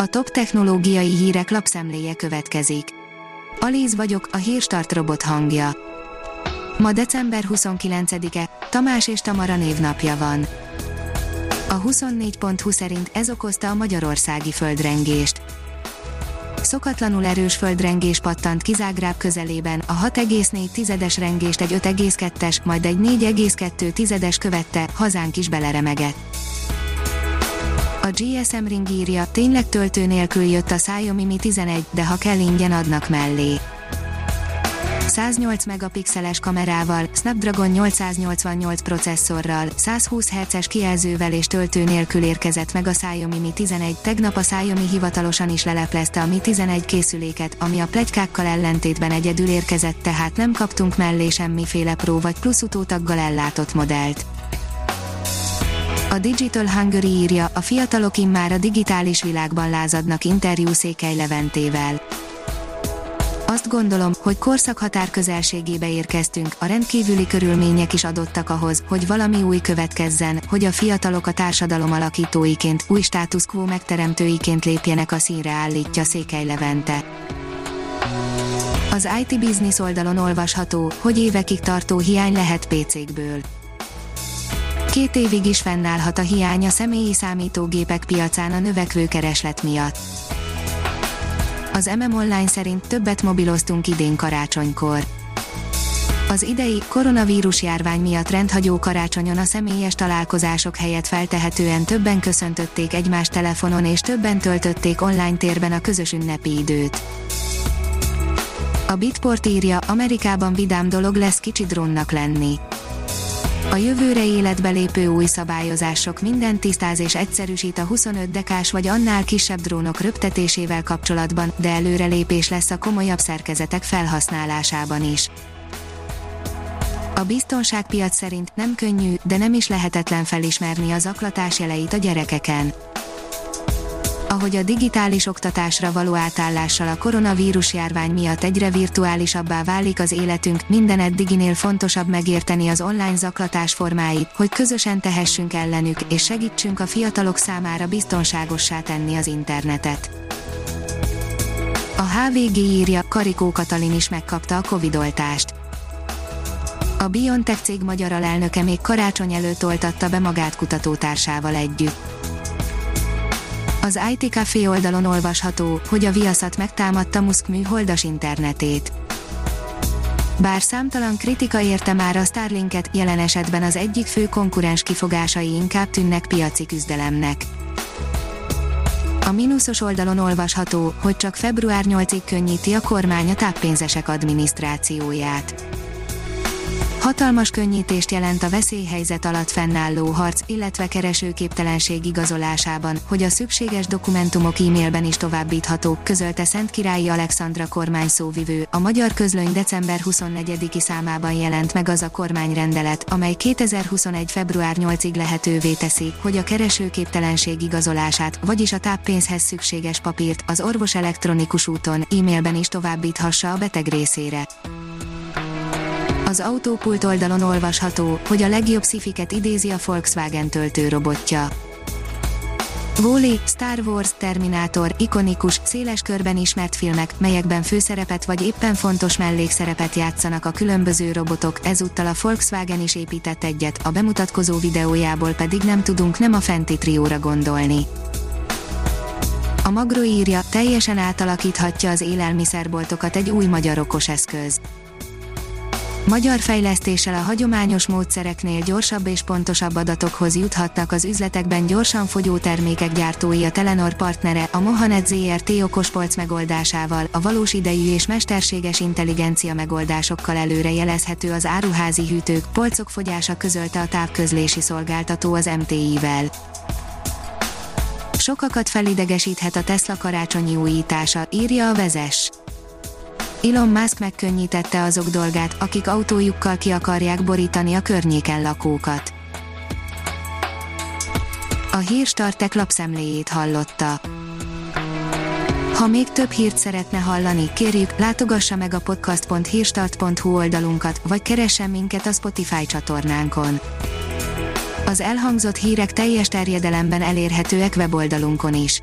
A top technológiai hírek lapszemléje következik. Alíz vagyok, a hírstart robot hangja. Ma december 29-e, Tamás és Tamara névnapja van. A 24.20 szerint ez okozta a magyarországi földrengést. Szokatlanul erős földrengés pattant ki Zágráb közelében, a 6,4 tizedes rengést egy 5,2-es, majd egy 4,2 tizedes követte, hazánk is beleremegett. A GSM Ring írja, tényleg töltő nélkül jött a Xiaomi Mi 11, de ha kell ingyen adnak mellé. 108 megapixeles kamerával, Snapdragon 888 processzorral, 120 Hz-es kijelzővel és töltő nélkül érkezett meg a Xiaomi Mi 11. Tegnap a Xiaomi hivatalosan is leleplezte a Mi 11 készüléket, ami a plegykákkal ellentétben egyedül érkezett, tehát nem kaptunk mellé semmiféle Pro vagy plusz utótaggal ellátott modellt. A Digital Hungary írja, a fiatalok immár a digitális világban lázadnak interjú Székely Leventével. Azt gondolom, hogy korszakhatár közelségébe érkeztünk, a rendkívüli körülmények is adottak ahhoz, hogy valami új következzen, hogy a fiatalok a társadalom alakítóiként, új status quo megteremtőiként lépjenek a színre állítja Székely Levente. Az IT Business oldalon olvasható, hogy évekig tartó hiány lehet PC-kből Két évig is fennállhat a hiány a személyi számítógépek piacán a növekvő kereslet miatt. Az MM Online szerint többet mobiloztunk idén karácsonykor. Az idei koronavírus járvány miatt rendhagyó karácsonyon a személyes találkozások helyett feltehetően többen köszöntötték egymást telefonon és többen töltötték online térben a közös ünnepi időt. A Bitport írja, Amerikában vidám dolog lesz kicsi drónnak lenni. A jövőre életbe lépő új szabályozások minden tisztáz és egyszerűsít a 25 dekás vagy annál kisebb drónok röptetésével kapcsolatban, de előrelépés lesz a komolyabb szerkezetek felhasználásában is. A biztonságpiac szerint nem könnyű, de nem is lehetetlen felismerni az aklatás jeleit a gyerekeken ahogy a digitális oktatásra való átállással a koronavírus járvány miatt egyre virtuálisabbá válik az életünk, minden eddiginél fontosabb megérteni az online zaklatás formáit, hogy közösen tehessünk ellenük, és segítsünk a fiatalok számára biztonságossá tenni az internetet. A HVG írja, Karikó Katalin is megkapta a Covid-oltást. A BioNTech cég magyar alelnöke még karácsony előtt oltatta be magát kutatótársával együtt. Az IT Café oldalon olvasható, hogy a Viaszat megtámadta Musk műholdas internetét. Bár számtalan kritika érte már a Starlinket, jelen esetben az egyik fő konkurens kifogásai inkább tűnnek piaci küzdelemnek. A mínuszos oldalon olvasható, hogy csak február 8-ig könnyíti a kormány a táppénzesek adminisztrációját. Hatalmas könnyítést jelent a veszélyhelyzet alatt fennálló harc, illetve keresőképtelenség igazolásában, hogy a szükséges dokumentumok e-mailben is továbbíthatók, közölte Szent Királyi Alexandra kormány szóvivő. A Magyar Közlöny december 24-i számában jelent meg az a kormányrendelet, amely 2021. február 8-ig lehetővé teszi, hogy a keresőképtelenség igazolását, vagyis a táppénzhez szükséges papírt az orvos elektronikus úton, e-mailben is továbbíthassa a beteg részére. Az autópult oldalon olvasható, hogy a legjobb szifiket idézi a Volkswagen töltőrobotja. Wall-E, Star Wars, Terminátor, ikonikus, széles körben ismert filmek, melyekben főszerepet vagy éppen fontos mellékszerepet játszanak a különböző robotok, ezúttal a Volkswagen is épített egyet, a bemutatkozó videójából pedig nem tudunk nem a fenti trióra gondolni. A Magro írja, teljesen átalakíthatja az élelmiszerboltokat egy új magyar okos eszköz. Magyar fejlesztéssel a hagyományos módszereknél gyorsabb és pontosabb adatokhoz juthatnak az üzletekben gyorsan fogyó termékek gyártói a Telenor partnere, a Mohanet ZRT okospolc megoldásával, a valós idejű és mesterséges intelligencia megoldásokkal előre jelezhető az áruházi hűtők, polcok fogyása közölte a távközlési szolgáltató az MTI-vel. Sokakat felidegesíthet a Tesla karácsonyi újítása, írja a vezes. Elon Musk megkönnyítette azok dolgát, akik autójukkal ki akarják borítani a környéken lakókat. A hírstartek lapszemléjét hallotta. Ha még több hírt szeretne hallani, kérjük, látogassa meg a podcast.hírstart.hu oldalunkat, vagy keressen minket a Spotify csatornánkon. Az elhangzott hírek teljes terjedelemben elérhetőek weboldalunkon is.